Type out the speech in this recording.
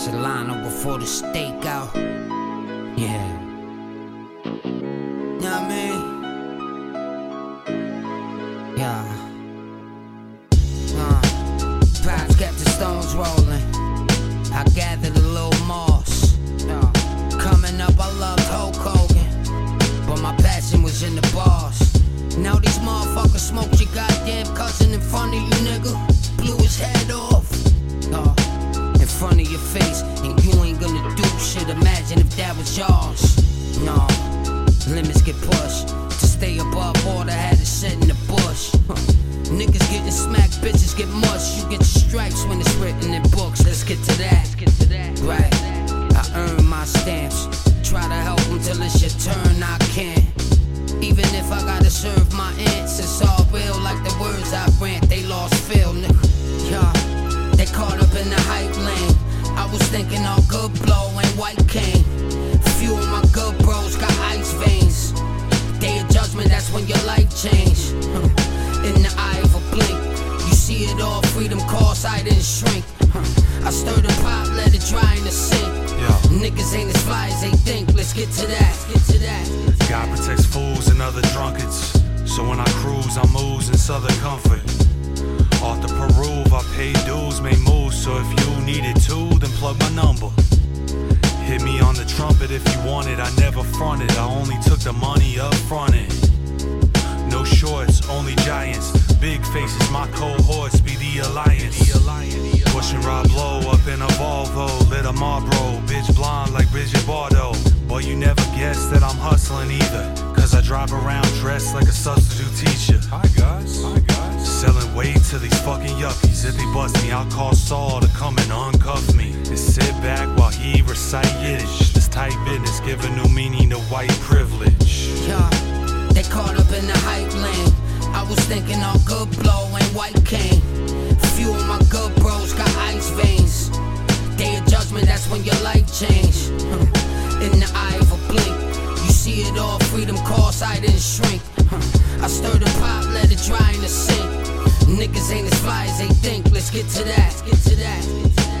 Castellano before the stakeout. Yeah. Your face, and you ain't gonna do shit. Imagine if that was yours. No, limits get pushed. To stay above water, had to sit in the bush. Niggas getting smacked, bitches get mushed. You get your stripes when it's written in books. Let's get to that. Was thinking all good blow and white cane. Few of my good bros got ice veins. Day of judgment, that's when your life change. In the eye of a blink, you see it all. Freedom calls, I didn't shrink. I stirred the pot, let it dry in the sink. Yeah. Niggas ain't as fly as they think. Let's get to that. Get to that. God protects fools and other drunkards. So when I cruise, I'm oozing southern comfort. Off the Peru, I paid dues, made moves. So if you need it too, then plug my number. Hit me on the trumpet if you want it. I never fronted, I only took the money up fronted. No shorts, only giants. Big faces, my cohorts be the alliance. Pushing Rob Low up in a Volvo, lit a Marlboro, bitch blonde like Bridget Bardot. Boy, you never guess that I'm hustling either. Cause I drive around dressed like a substitute teacher. To these fucking yuppies. If they bust me, I'll call Saul to come and uncuff me. And sit back while he recite Yiddish. This tight business giving new meaning to white privilege. Yeah, they caught up in the hype lane. I was thinking all good blow and white cane. Few of my good bros got ice veins. Day of judgment, that's when your life change. Hmm. In the eye of a blink, you see it all. Freedom calls, I didn't shrink. Hmm. I stirred the pot, let it dry in the sink. Niggas ain't as fly as they think. Let's get to that. Let's Get to that.